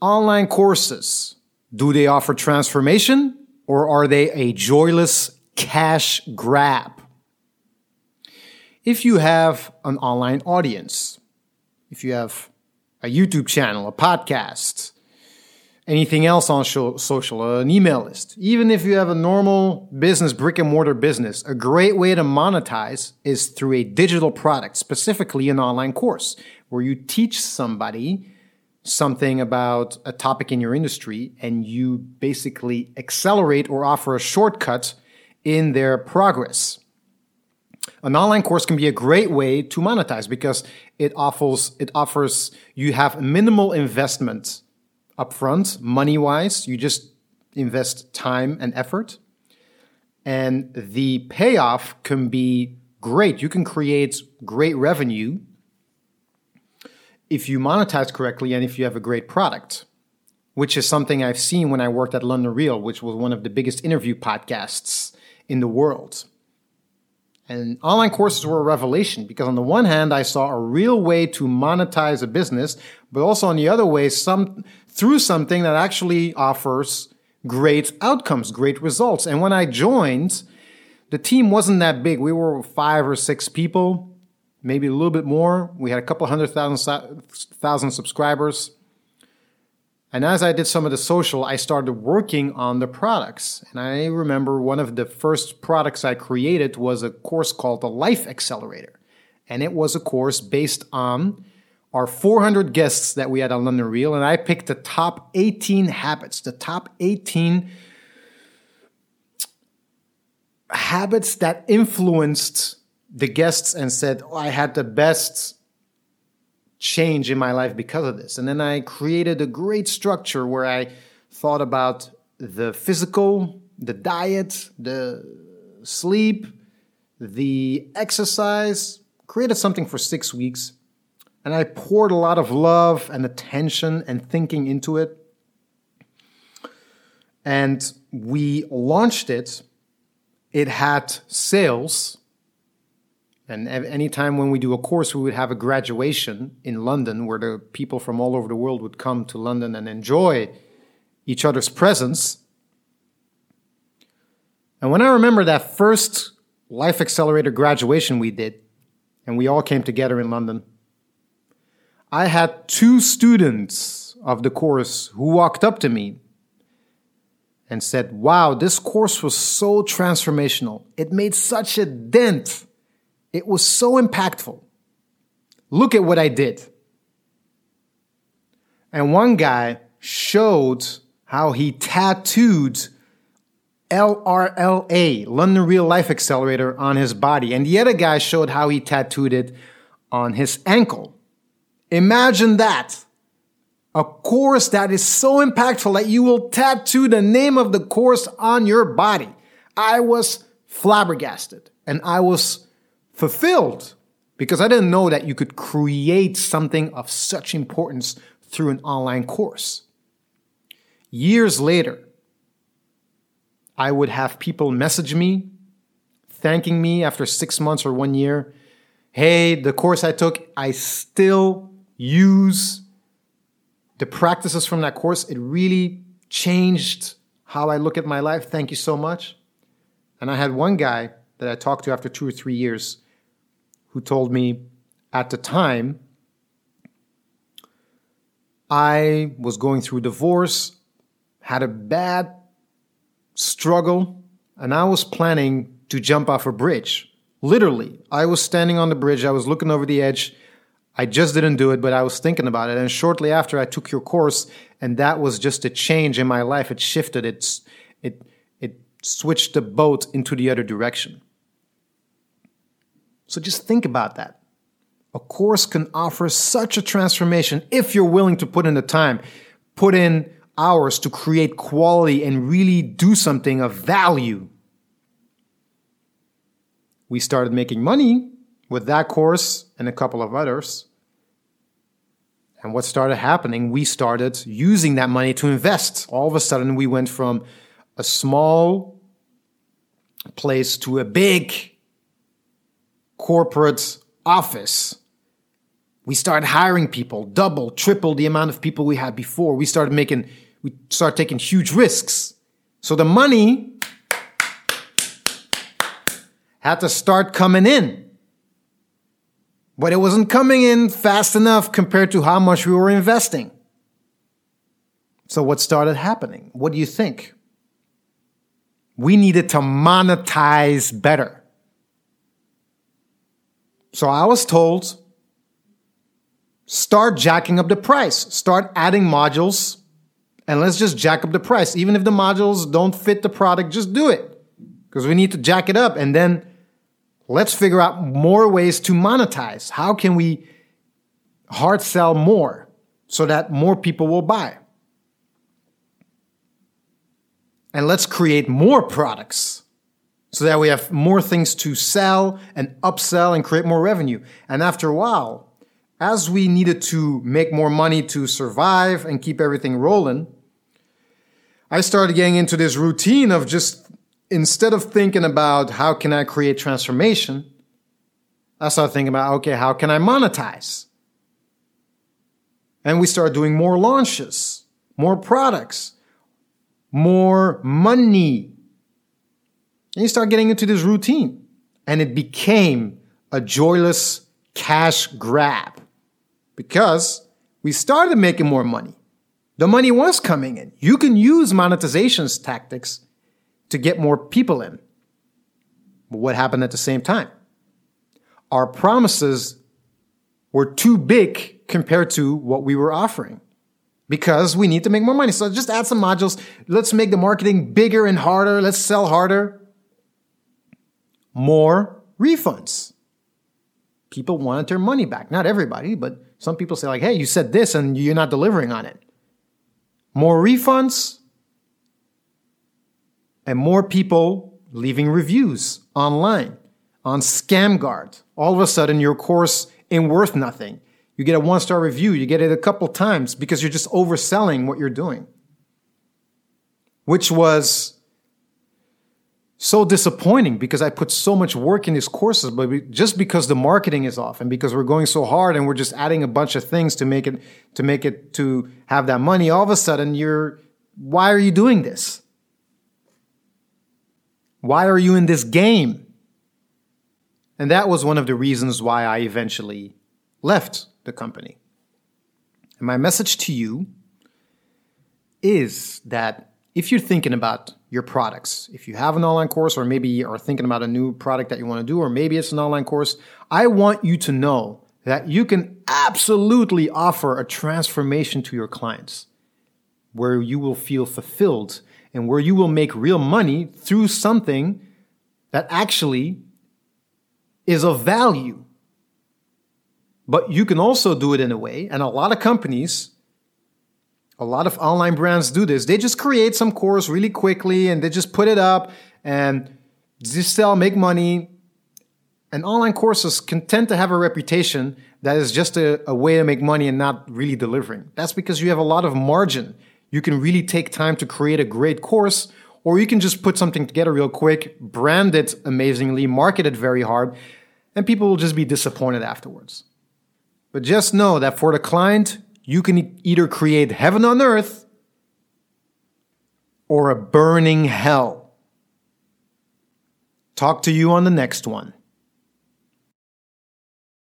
Online courses, do they offer transformation or are they a joyless cash grab? If you have an online audience, if you have a YouTube channel, a podcast, anything else on social, uh, an email list, even if you have a normal business, brick and mortar business, a great way to monetize is through a digital product, specifically an online course where you teach somebody something about a topic in your industry and you basically accelerate or offer a shortcut in their progress. An online course can be a great way to monetize because it offers it offers you have minimal investment upfront, money wise. You just invest time and effort. And the payoff can be great. You can create great revenue if you monetize correctly and if you have a great product, which is something I've seen when I worked at London Real, which was one of the biggest interview podcasts in the world. And online courses were a revelation because on the one hand, I saw a real way to monetize a business, but also on the other way, some through something that actually offers great outcomes, great results. And when I joined, the team wasn't that big. We were five or six people, maybe a little bit more. We had a couple hundred thousand, thousand subscribers. And as I did some of the social, I started working on the products. And I remember one of the first products I created was a course called the Life Accelerator. And it was a course based on our 400 guests that we had on London Real. And I picked the top 18 habits, the top 18 habits that influenced the guests and said, oh, I had the best change in my life because of this. And then I created a great structure where I thought about the physical, the diet, the sleep, the exercise, created something for six weeks. And I poured a lot of love and attention and thinking into it. And we launched it. It had sales and anytime when we do a course, we would have a graduation in London where the people from all over the world would come to London and enjoy each other's presence. And when I remember that first Life Accelerator graduation we did, and we all came together in London, I had two students of the course who walked up to me and said, Wow, this course was so transformational. It made such a dent it was so impactful. Look at what I did. And one guy showed how he tattooed LRLA, London Real Life Accelerator, on his body. And the other guy showed how he tattooed it on his ankle. Imagine that. A course that is so impactful that you will tattoo the name of the course on your body. I was flabbergasted and I was fulfilled because I didn't know that you could create something of such importance through an online course. Years later, I would have people message me thanking me after six months or one year. Hey, the course I took, I still use the practices from that course. It really changed how I look at my life. Thank you so much. And I had one guy that I talked to after two or three years who told me at the time I was going through divorce, had a bad struggle, and I was planning to jump off a bridge. Literally, I was standing on the bridge, I was looking over the edge. I just didn't do it, but I was thinking about it. And shortly after, I took your course, and that was just a change in my life. It shifted, it's, it, it switched the boat into the other direction. So just think about that. A course can offer such a transformation if you're willing to put in the time, put in hours to create quality and really do something of value. We started making money with that course and a couple of others. And what started happening, we started using that money to invest. All of a sudden, we went from a small place to a big corporate office We started hiring people, double, triple the amount of people we had before. We started making, we started taking huge risks. So the money had to start coming in. But it wasn't coming in fast enough compared to how much we were investing. So what started happening? What do you think? We needed to monetize better. So I was told start jacking up the price, start adding modules, and let's just jack up the price. Even if the modules don't fit the product, just do it because we need to jack it up. And then let's figure out more ways to monetize. How can we hard sell more so that more people will buy? And let's create more products so that we have more things to sell and upsell and create more revenue. And after a while, as we needed to make more money to survive and keep everything rolling, I started getting into this routine of just instead of thinking about how can I create transformation, I started thinking about okay, how can I monetize? And we started doing more launches, more products, more money. And you start getting into this routine. And it became a joyless cash grab because we started making more money. The money was coming in. You can use monetization tactics to get more people in. But what happened at the same time? Our promises were too big compared to what we were offering because we need to make more money. So just add some modules. Let's make the marketing bigger and harder. Let's sell harder. More refunds. People wanted their money back. Not everybody, but some people say like, "Hey, you said this and you're not delivering on it." More refunds and more people leaving reviews online on ScamGuard. All of a sudden your course ain't worth nothing. You get a one star review, you get it a couple times because you're just overselling what you're doing. Which was so disappointing because I put so much work in these courses, but just because the marketing is off and because we're going so hard and we're just adding a bunch of things to make it to make it to have that money, all of a sudden you're why are you doing this? Why are you in this game? And that was one of the reasons why I eventually left the company. And my message to you is that if you're thinking about your products, if you have an online course, or maybe are thinking about a new product that you want to do, or maybe it's an online course, I want you to know that you can absolutely offer a transformation to your clients where you will feel fulfilled and where you will make real money through something that actually is of value. But you can also do it in a way, and a lot of companies, a lot of online brands do this. They just create some course really quickly and they just put it up and just sell, make money. And online courses can tend to have a reputation that is just a, a way to make money and not really delivering. That's because you have a lot of margin. You can really take time to create a great course, or you can just put something together real quick, brand it amazingly, market it very hard, and people will just be disappointed afterwards. But just know that for the client, you can either create heaven on earth or a burning hell. Talk to you on the next one.